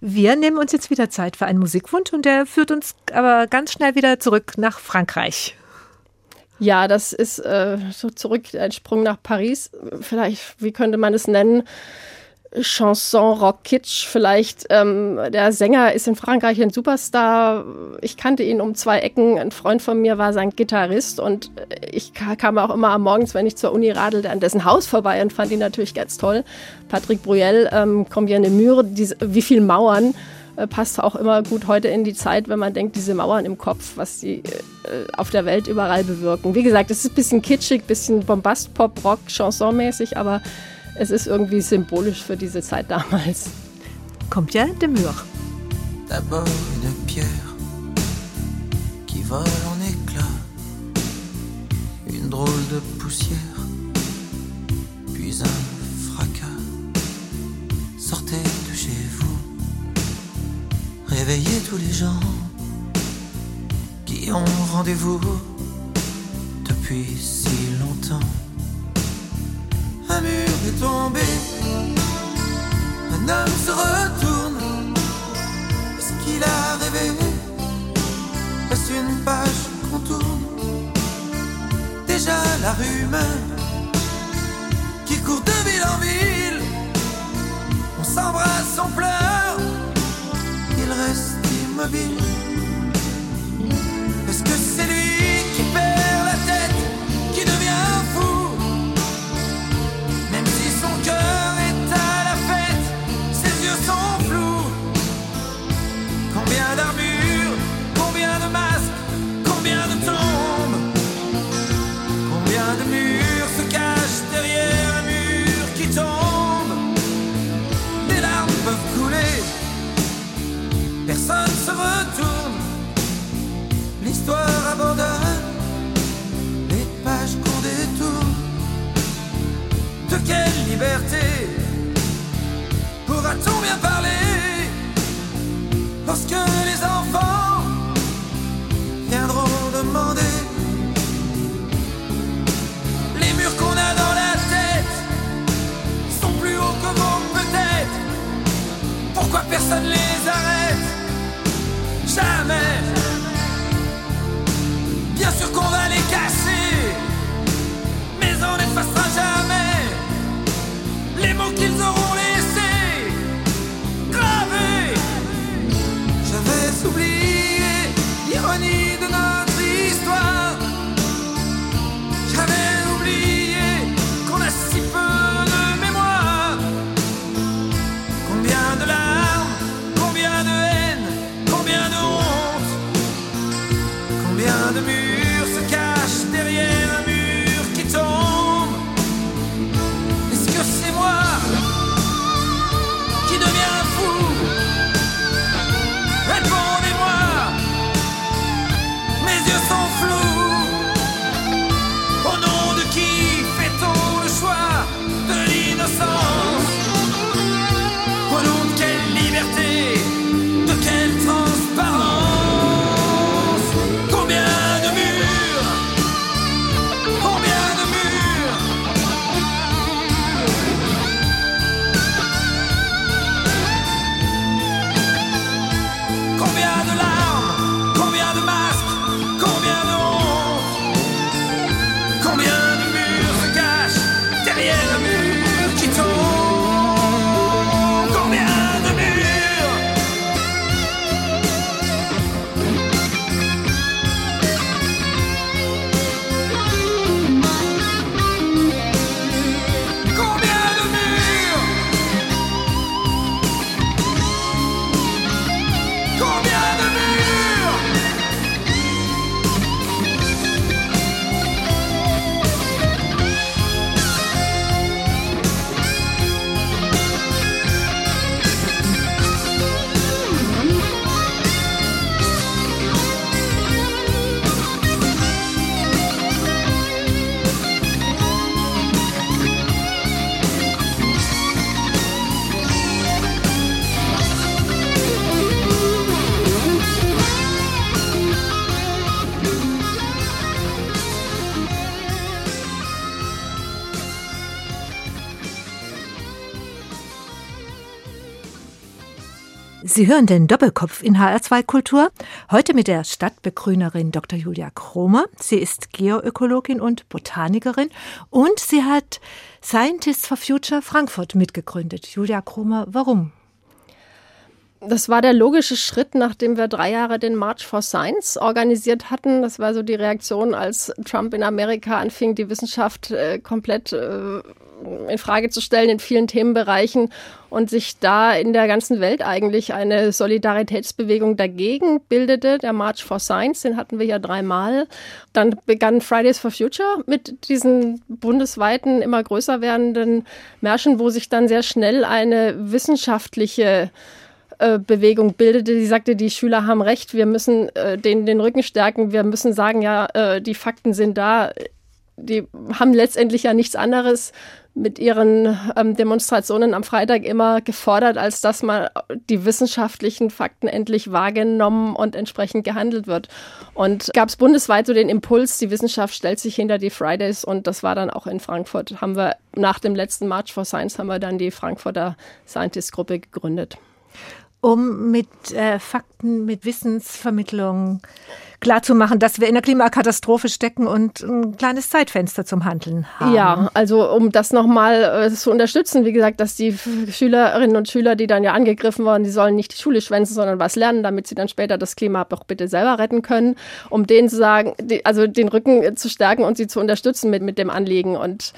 Wir nehmen uns jetzt wieder Zeit für einen Musikwunsch und der führt uns aber ganz schnell wieder zurück nach Frankreich. Ja, das ist äh, so zurück ein Sprung nach Paris. Vielleicht, wie könnte man es nennen? Chanson, Rock, Kitsch vielleicht. Ähm, der Sänger ist in Frankreich ein Superstar. Ich kannte ihn um zwei Ecken. Ein Freund von mir war sein Gitarrist und ich kam auch immer am Morgens, wenn ich zur Uni radelte, an dessen Haus vorbei und fand ihn natürlich ganz toll. Patrick Bruyel, ähm, Combien de Mure, diese, wie viel Mauern äh, passt auch immer gut heute in die Zeit, wenn man denkt, diese Mauern im Kopf, was sie äh, auf der Welt überall bewirken. Wie gesagt, es ist ein bisschen kitschig, bisschen Bombast, Pop, Rock, Chansonmäßig, aber es ist irgendwie symbolisch für diese Zeit damals. Combien de Mur. D'abord une pierre qui vole en éclats, une drôle de poussière, puis un fracas. Sortez de chez vous, réveillez tous les gens qui ont rendez-vous depuis si longtemps. Un mur est tombé, un homme se retourne. Est-ce qu'il a rêvé? Est-ce une page qu'on tourne? Déjà la rumeur qui court de ville en ville? On s'embrasse, on pleure, il reste immobile. Sie hören den Doppelkopf in HR2 Kultur. Heute mit der Stadtbegrünerin Dr. Julia Kromer. Sie ist Geoökologin und Botanikerin und sie hat Scientists for Future Frankfurt mitgegründet. Julia Kromer, warum? Das war der logische Schritt, nachdem wir drei Jahre den March for Science organisiert hatten. Das war so die Reaktion, als Trump in Amerika anfing, die Wissenschaft äh, komplett äh, in Frage zu stellen in vielen Themenbereichen und sich da in der ganzen Welt eigentlich eine Solidaritätsbewegung dagegen bildete. Der March for Science, den hatten wir ja dreimal. Dann begann Fridays for Future mit diesen bundesweiten, immer größer werdenden Märschen, wo sich dann sehr schnell eine wissenschaftliche Bewegung bildete, die sagte, die Schüler haben recht, wir müssen äh, denen den Rücken stärken, wir müssen sagen, ja, äh, die Fakten sind da. Die haben letztendlich ja nichts anderes mit ihren ähm, Demonstrationen am Freitag immer gefordert, als dass mal die wissenschaftlichen Fakten endlich wahrgenommen und entsprechend gehandelt wird. Und gab es bundesweit so den Impuls, die Wissenschaft stellt sich hinter die Fridays und das war dann auch in Frankfurt. Haben wir nach dem letzten March for Science haben wir dann die Frankfurter Scientist-Gruppe gegründet um mit äh, Fakten, mit Wissensvermittlung klarzumachen, dass wir in der Klimakatastrophe stecken und ein kleines Zeitfenster zum Handeln haben. Ja, also um das nochmal äh, zu unterstützen, wie gesagt, dass die Schülerinnen und Schüler, die dann ja angegriffen wurden, die sollen nicht die Schule schwänzen, sondern was lernen, damit sie dann später das Klima doch bitte selber retten können, um denen zu sagen, die, also den Rücken zu stärken und sie zu unterstützen mit, mit dem Anliegen und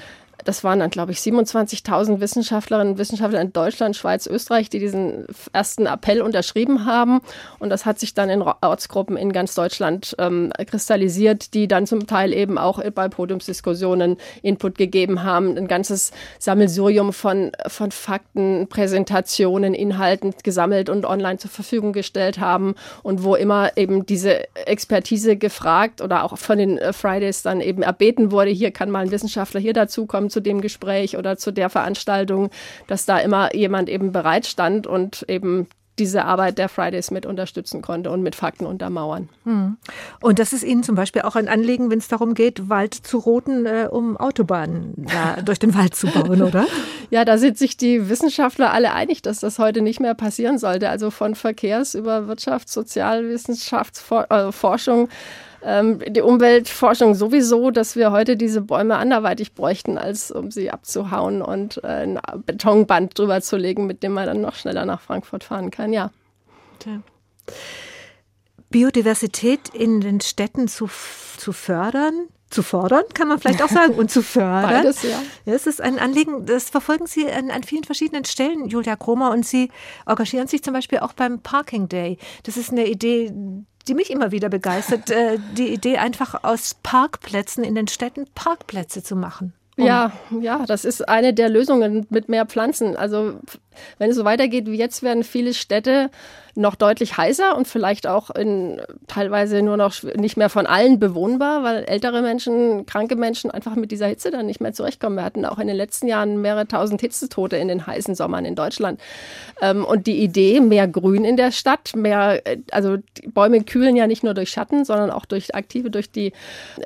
das waren dann, glaube ich, 27.000 Wissenschaftlerinnen und Wissenschaftler in Deutschland, Schweiz, Österreich, die diesen ersten Appell unterschrieben haben. Und das hat sich dann in Ortsgruppen in ganz Deutschland ähm, kristallisiert, die dann zum Teil eben auch bei Podiumsdiskussionen Input gegeben haben. Ein ganzes Sammelsurium von, von Fakten, Präsentationen, Inhalten gesammelt und online zur Verfügung gestellt haben. Und wo immer eben diese Expertise gefragt oder auch von den äh, Fridays dann eben erbeten wurde, hier kann mal ein Wissenschaftler hier dazukommen zu dem Gespräch oder zu der Veranstaltung, dass da immer jemand eben bereit stand und eben diese Arbeit der Fridays mit unterstützen konnte und mit Fakten untermauern. Hm. Und das ist Ihnen zum Beispiel auch ein Anliegen, wenn es darum geht, Wald zu roten, äh, um Autobahnen ja, <laughs> durch den Wald zu bauen, oder? Ja, da sind sich die Wissenschaftler alle einig, dass das heute nicht mehr passieren sollte. Also von Verkehrs über Wirtschafts-, Sozialwissenschaftsforschung. Äh, ähm, die Umweltforschung sowieso, dass wir heute diese Bäume anderweitig bräuchten, als um sie abzuhauen und äh, ein Betonband drüber zu legen, mit dem man dann noch schneller nach Frankfurt fahren kann. Ja. Biodiversität in den Städten zu, zu fördern, zu fordern, kann man vielleicht auch sagen, und zu fördern. Beides, ja. Es ist ein Anliegen, das verfolgen Sie an, an, vielen verschiedenen Stellen, Julia Kromer, und Sie engagieren sich zum Beispiel auch beim Parking Day. Das ist eine Idee, die mich immer wieder begeistert, äh, die Idee einfach aus Parkplätzen in den Städten Parkplätze zu machen. Um ja, ja, das ist eine der Lösungen mit mehr Pflanzen. Also wenn es so weitergeht wie jetzt, werden viele Städte noch deutlich heißer und vielleicht auch in, teilweise nur noch nicht mehr von allen bewohnbar, weil ältere Menschen, kranke Menschen einfach mit dieser Hitze dann nicht mehr zurechtkommen. Wir hatten auch in den letzten Jahren mehrere tausend Hitzetote in den heißen Sommern in Deutschland. Ähm, und die Idee, mehr Grün in der Stadt, mehr, also die Bäume kühlen ja nicht nur durch Schatten, sondern auch durch aktive, durch die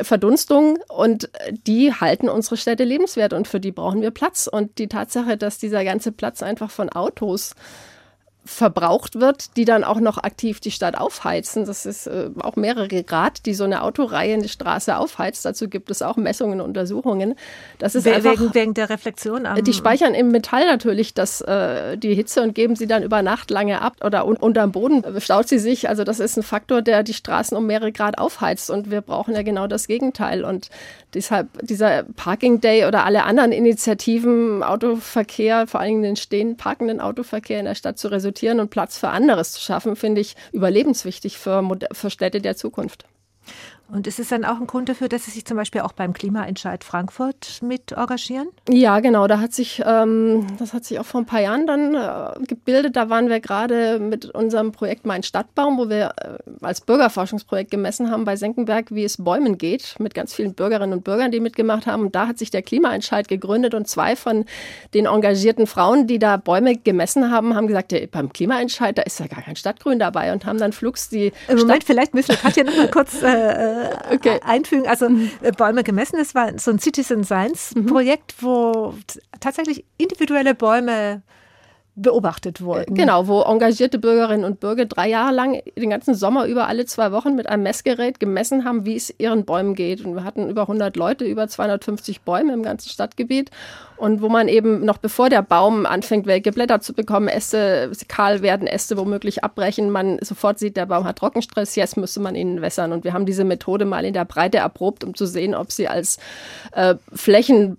Verdunstung und die halten unsere Städte lebenswert und für die brauchen wir Platz. Und die Tatsache, dass dieser ganze Platz einfach von Autos verbraucht wird, die dann auch noch aktiv die Stadt aufheizen. Das ist äh, auch mehrere Grad, die so eine Autoreihe in die Straße aufheizt. Dazu gibt es auch Messungen und Untersuchungen. Das ist We einfach, wegen, wegen der Reflexion am Die speichern im Metall natürlich das, äh, die Hitze und geben sie dann über Nacht lange ab oder un unterm Boden staut sie sich. Also das ist ein Faktor, der die Straßen um mehrere Grad aufheizt und wir brauchen ja genau das Gegenteil. Und deshalb dieser Parking Day oder alle anderen Initiativen, Autoverkehr, vor allen Dingen den stehenden, parkenden Autoverkehr in der Stadt zu resultieren, und Platz für anderes zu schaffen, finde ich überlebenswichtig für, für Städte der Zukunft. Und ist es dann auch ein Grund dafür, dass Sie sich zum Beispiel auch beim Klimaentscheid Frankfurt mit engagieren? Ja, genau. Da hat sich, ähm, das hat sich auch vor ein paar Jahren dann äh, gebildet. Da waren wir gerade mit unserem Projekt Mein Stadtbaum, wo wir äh, als Bürgerforschungsprojekt gemessen haben bei Senckenberg, wie es Bäumen geht, mit ganz vielen Bürgerinnen und Bürgern, die mitgemacht haben. Und da hat sich der Klimaentscheid gegründet und zwei von den engagierten Frauen, die da Bäume gemessen haben, haben gesagt, ja, beim Klimaentscheid, da ist ja gar kein Stadtgrün dabei und haben dann flugs die. Im Moment, Stadt vielleicht müssen wir Katja noch mal kurz äh, äh, okay. einfügen. Also mhm. Äh, Bäume gemessen, das war so ein Citizen Science mhm. Projekt, wo tatsächlich individuelle Bäume beobachtet wurden. Genau, wo engagierte Bürgerinnen und Bürger drei Jahre lang den ganzen Sommer über alle zwei Wochen mit einem Messgerät gemessen haben, wie es ihren Bäumen geht. Und wir hatten über 100 Leute, über 250 Bäume im ganzen Stadtgebiet. Und wo man eben noch bevor der Baum anfängt, welke Blätter zu bekommen, Äste kahl werden, Äste womöglich abbrechen, man sofort sieht, der Baum hat Trockenstress, jetzt müsste man ihn wässern. Und wir haben diese Methode mal in der Breite erprobt, um zu sehen, ob sie als äh, Flächen,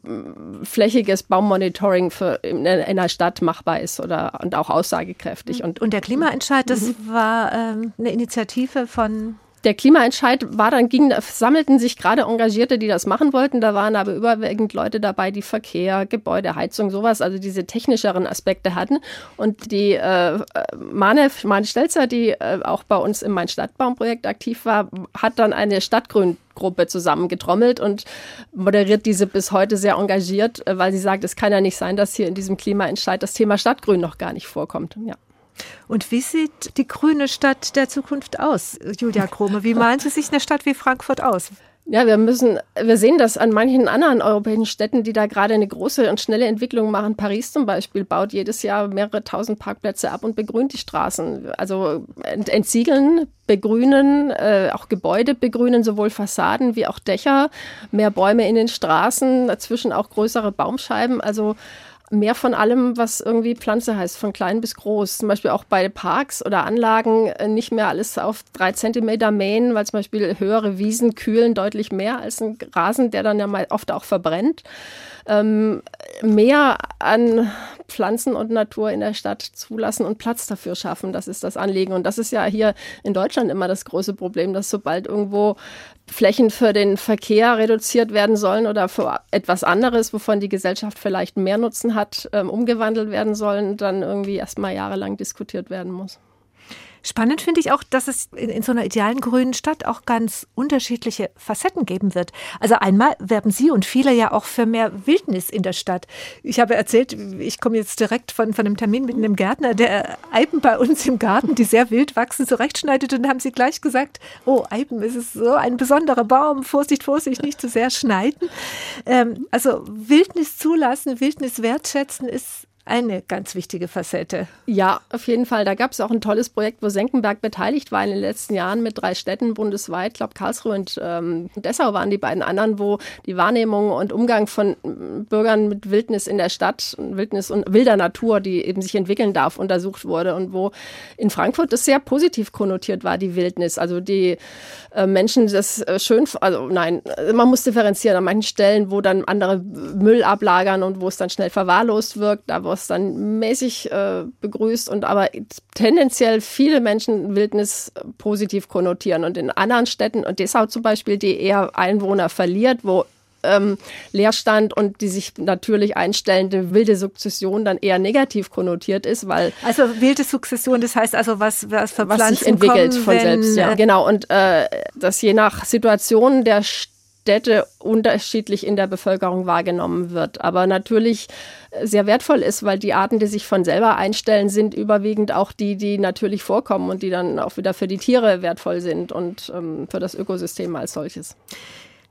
flächiges Baummonitoring für in, in einer Stadt machbar ist oder und auch aussagekräftig. Und, und der Klimaentscheid, das mhm. war ähm, eine Initiative von der Klimaentscheid war dann, ging, sammelten sich gerade Engagierte, die das machen wollten. Da waren aber überwiegend Leute dabei, die Verkehr, Gebäude, Heizung, sowas, also diese technischeren Aspekte hatten. Und die äh, Mane, Mane Stelzer, die äh, auch bei uns im Mein-Stadtbaum-Projekt aktiv war, hat dann eine Stadtgrüngruppe zusammengetrommelt und moderiert diese bis heute sehr engagiert, äh, weil sie sagt, es kann ja nicht sein, dass hier in diesem Klimaentscheid das Thema Stadtgrün noch gar nicht vorkommt. Ja. Und wie sieht die grüne Stadt der Zukunft aus, Julia Krome? Wie malen Sie sich eine Stadt wie Frankfurt aus? Ja, wir müssen, wir sehen das an manchen anderen europäischen Städten, die da gerade eine große und schnelle Entwicklung machen. Paris zum Beispiel baut jedes Jahr mehrere tausend Parkplätze ab und begrünt die Straßen. Also entsiegeln, begrünen, äh, auch Gebäude begrünen, sowohl Fassaden wie auch Dächer, mehr Bäume in den Straßen, dazwischen auch größere Baumscheiben. Also mehr von allem, was irgendwie Pflanze heißt, von klein bis groß. Zum Beispiel auch bei Parks oder Anlagen äh, nicht mehr alles auf drei Zentimeter mähen, weil zum Beispiel höhere Wiesen kühlen deutlich mehr als ein Rasen, der dann ja mal oft auch verbrennt. Ähm, mehr an Pflanzen und Natur in der Stadt zulassen und Platz dafür schaffen. Das ist das Anliegen. Und das ist ja hier in Deutschland immer das große Problem, dass sobald irgendwo Flächen für den Verkehr reduziert werden sollen oder für etwas anderes, wovon die Gesellschaft vielleicht mehr Nutzen hat, ähm, umgewandelt werden sollen, dann irgendwie erstmal jahrelang diskutiert werden muss. Spannend finde ich auch, dass es in, in, so einer idealen grünen Stadt auch ganz unterschiedliche Facetten geben wird. Also einmal werben Sie und viele ja auch für mehr Wildnis in der Stadt. Ich habe erzählt, ich komme jetzt direkt von, von einem Termin mit einem Gärtner, der Eiben bei uns im Garten, die sehr wild wachsen, zurechtschneidet und haben Sie gleich gesagt, oh, Eiben ist es so ein besonderer Baum, Vorsicht, Vorsicht, nicht zu sehr schneiden. Ähm, also Wildnis zulassen, Wildnis wertschätzen ist eine ganz wichtige Facette. Ja, auf jeden Fall. Da gab es auch ein tolles Projekt, wo Senckenberg beteiligt war in den letzten Jahren mit drei Städten bundesweit. Ich glaube, Karlsruhe und ähm, Dessau waren die beiden anderen, wo die Wahrnehmung und Umgang von Bürgern mit Wildnis in der Stadt, Wildnis und wilder Natur, die eben sich entwickeln darf, untersucht wurde. Und wo in Frankfurt das sehr positiv konnotiert war, die Wildnis. Also die äh, Menschen das äh, schön, also nein, man muss differenzieren an manchen Stellen, wo dann andere Müll ablagern und wo es dann schnell verwahrlost wirkt, da es dann mäßig äh, begrüßt und aber tendenziell viele Menschen Wildnis positiv konnotieren. Und in anderen Städten und Dessau zum Beispiel, die eher Einwohner verliert, wo ähm, Leerstand und die sich natürlich einstellende wilde Sukzession dann eher negativ konnotiert ist, weil also wilde Sukzession, das heißt also was was was sich entwickelt kommen, von selbst, ja. genau und äh, das je nach Situation der Städte unterschiedlich in der Bevölkerung wahrgenommen wird. Aber natürlich sehr wertvoll ist, weil die Arten, die sich von selber einstellen, sind überwiegend auch die, die natürlich vorkommen und die dann auch wieder für die Tiere wertvoll sind und ähm, für das Ökosystem als solches.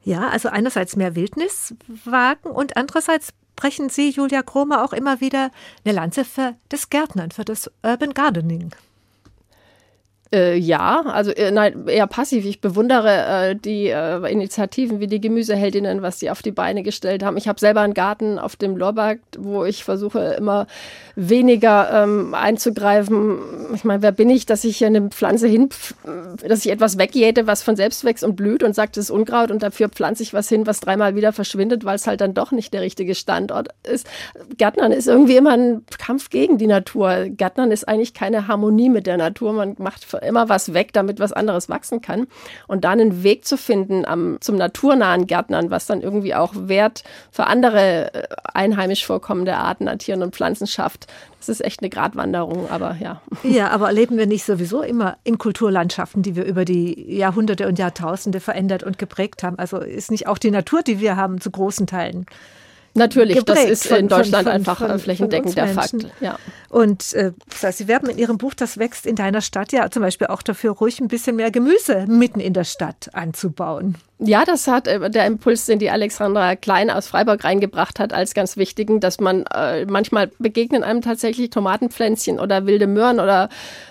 Ja, also einerseits mehr Wildnis wagen und andererseits brechen Sie, Julia Kromer, auch immer wieder eine Lanze für das Gärtnern, für das Urban Gardening. Äh, ja, also äh, nein, eher passiv. Ich bewundere äh, die äh, Initiativen wie die Gemüseheldinnen, was sie auf die Beine gestellt haben. Ich habe selber einen Garten auf dem Lorberg, wo ich versuche immer weniger ähm, einzugreifen. Ich meine, wer bin ich, dass ich hier eine Pflanze hin, dass ich etwas wegjäte, was von selbst wächst und blüht und sagt, es ist Unkraut und dafür pflanze ich was hin, was dreimal wieder verschwindet, weil es halt dann doch nicht der richtige Standort ist. Gärtnern ist irgendwie immer ein Kampf gegen die Natur. Gärtnern ist eigentlich keine Harmonie mit der Natur. Man macht immer was weg, damit was anderes wachsen kann. Und dann einen Weg zu finden am, zum naturnahen Gärtnern, was dann irgendwie auch Wert für andere äh, einheimisch vorkommende Arten an Tieren und Pflanzen schafft. Das ist echt eine Gratwanderung, aber ja. Ja, aber erleben wir nicht sowieso immer in Kulturlandschaften, die wir über die Jahrhunderte und Jahrtausende verändert und geprägt haben? Also ist nicht auch die Natur, die wir haben, zu großen Teilen Natürlich, das ist in Deutschland von, von, einfach flächendeckend der Fakt. Ja. Und äh, Sie werben in Ihrem Buch, das wächst in deiner Stadt ja zum Beispiel auch dafür, ruhig ein bisschen mehr Gemüse mitten in der Stadt anzubauen. Ja, das hat äh, der Impuls, den die Alexandra Klein aus Freiburg reingebracht hat, als ganz wichtigen, dass man äh, manchmal begegnen einem tatsächlich Tomatenpflänzchen oder wilde Möhren oder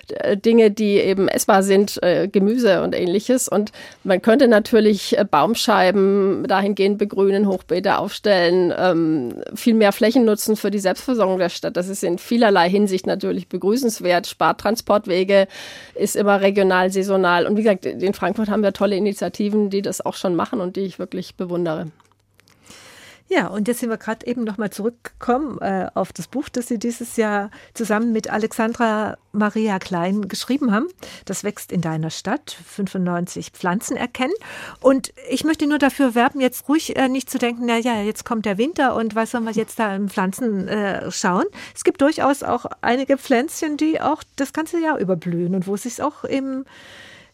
äh, Dinge, die eben essbar sind, äh, Gemüse und ähnliches. Und man könnte natürlich äh, Baumscheiben dahingehend begrünen, Hochbeete aufstellen, ähm, viel mehr Flächen nutzen für die Selbstversorgung der Stadt. Das ist in vielerlei Hinsicht natürlich begrüßenswert. Spart Transportwege, ist immer regional, saisonal. Und wie gesagt, in Frankfurt haben wir tolle Initiativen, die das auch schon machen und die ich wirklich bewundere. Ja, und jetzt sind wir gerade eben nochmal zurückgekommen äh, auf das Buch, das Sie dieses Jahr zusammen mit Alexandra Maria Klein geschrieben haben. Das wächst in deiner Stadt, 95 Pflanzen erkennen. Und ich möchte nur dafür werben, jetzt ruhig äh, nicht zu denken, na ja, jetzt kommt der Winter und was sollen wir jetzt da in Pflanzen äh, schauen. Es gibt durchaus auch einige Pflänzchen, die auch das ganze Jahr überblühen und wo es sich auch im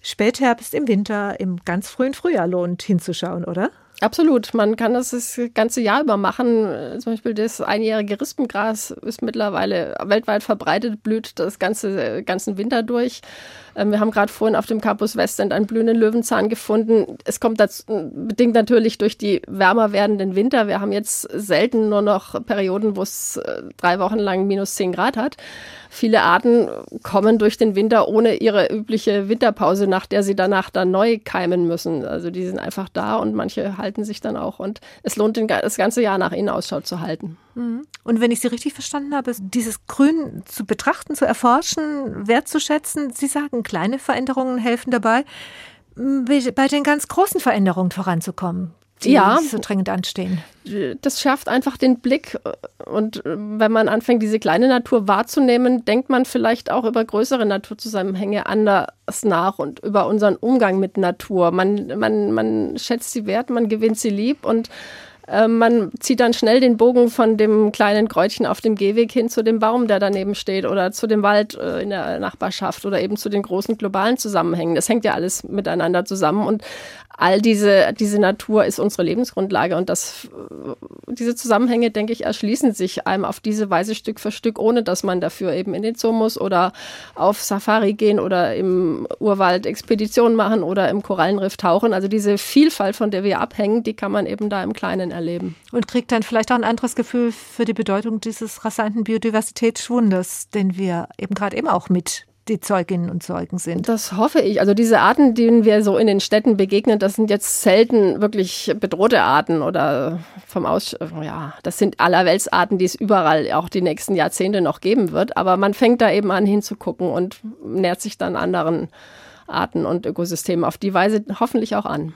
Spätherbst, im Winter, im ganz frühen Frühjahr lohnt hinzuschauen, oder? Absolut. Man kann das das ganze Jahr über machen. Zum Beispiel das einjährige Rispengras ist mittlerweile weltweit verbreitet, blüht das ganze ganzen Winter durch. Ähm, wir haben gerade vorhin auf dem Campus Westend einen blühenden Löwenzahn gefunden. Es kommt dazu, bedingt natürlich durch die wärmer werdenden Winter. Wir haben jetzt selten nur noch Perioden, wo es äh, drei Wochen lang minus zehn Grad hat. Viele Arten kommen durch den Winter ohne ihre übliche Winterpause, nach der sie danach dann neu keimen müssen. Also die sind einfach da und manche halten sich dann auch. Und es lohnt, das ganze Jahr nach ihnen Ausschau zu halten. Mhm. Und wenn ich Sie richtig verstanden habe, dieses Grün zu betrachten, zu erforschen, wertzuschätzen, Sie sagen, kleine Veränderungen helfen dabei, bei den ganz großen Veränderungen voranzukommen die ja, so dringend anstehen. Das schärft einfach den Blick. Und wenn man anfängt, diese kleine Natur wahrzunehmen, denkt man vielleicht auch über größere Naturzusammenhänge anders nach und über unseren Umgang mit Natur. Man, man, man schätzt sie wert, man gewinnt sie lieb und äh, man zieht dann schnell den Bogen von dem kleinen Kräutchen auf dem Gehweg hin zu dem Baum, der daneben steht oder zu dem Wald äh, in der Nachbarschaft oder eben zu den großen globalen Zusammenhängen. Das hängt ja alles miteinander zusammen und all diese, diese Natur ist unsere Lebensgrundlage und das, diese Zusammenhänge, denke ich, erschließen sich einem auf diese Weise Stück für Stück, ohne dass man dafür eben in den Zoo muss oder auf Safari gehen oder im Urwald Expeditionen machen oder im Korallenriff tauchen. Also diese Vielfalt, von der wir abhängen, die kann man eben da im Kleinen erleben. Und kriegt dann vielleicht auch ein anderes Gefühl für die Bedeutung dieses rasanten Biodiversitätsschwundes, den wir eben gerade eben auch mit die Zeuginnen und Zeugen sind. Das hoffe ich. Also diese Arten, denen wir so in den Städten begegnen, das sind jetzt selten wirklich bedrohte Arten oder vom Aus, ja, das sind allerweltsarten, die es überall auch die nächsten Jahrzehnte noch geben wird. Aber man fängt da eben an hinzugucken und nähert sich dann anderen Arten und Ökosystemen auf die Weise hoffentlich auch an.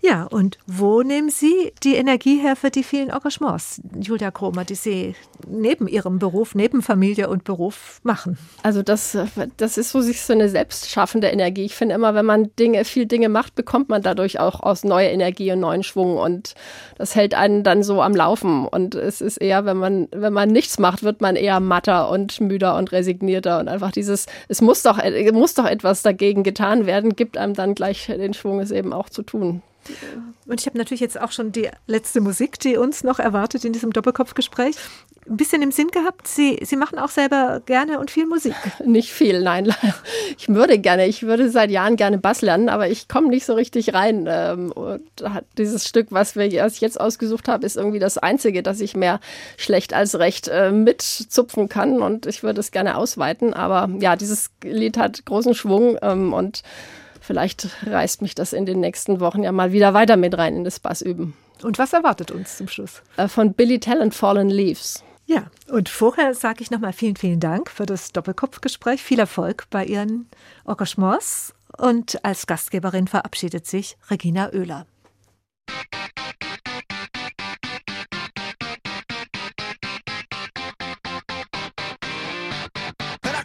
Ja, und wo nehmen Sie die Energie her für die vielen Engagements, Julia Kromer, die Sie neben Ihrem Beruf, neben Familie und Beruf machen? Also das, das ist so sich so eine selbstschaffende Energie. Ich finde immer, wenn man Dinge, viel Dinge macht, bekommt man dadurch auch aus neue Energie und neuen Schwung und das hält einen dann so am Laufen. Und es ist eher, wenn man, wenn man nichts macht, wird man eher matter und müder und resignierter und einfach dieses, es muss doch, muss doch etwas dagegen getan werden, gibt einem dann gleich den Schwung, es eben auch zu tun. Und ich habe natürlich jetzt auch schon die letzte Musik, die uns noch erwartet in diesem Doppelkopfgespräch, ein bisschen im Sinn gehabt. Sie, Sie machen auch selber gerne und viel Musik. <laughs> Nicht viel, nein. Ich würde gerne, ich würde seit Jahren gerne Bass lernen, aber ich komme nicht so richtig rein. Ähm, und dieses Stück, was wir jetzt ausgesucht haben, ist irgendwie das einzige, das ich mehr schlecht als recht äh, mitzupfen kann. Und ich würde es gerne ausweiten. Aber ja, dieses Lied hat großen Schwung ähm, und vielleicht reißt mich das in den nächsten Wochen ja mal wieder weiter mit rein in das Bassüben. Und was erwartet uns zum Schluss? Äh, von Billy Talent Fallen Leaves. Ja, und vorher sage ich nochmal vielen, vielen Dank für das Doppelkopfgespräch. Viel Erfolg bei Ihren Engagements. Und als Gastgeberin verabschiedet sich Regina Oehler. But a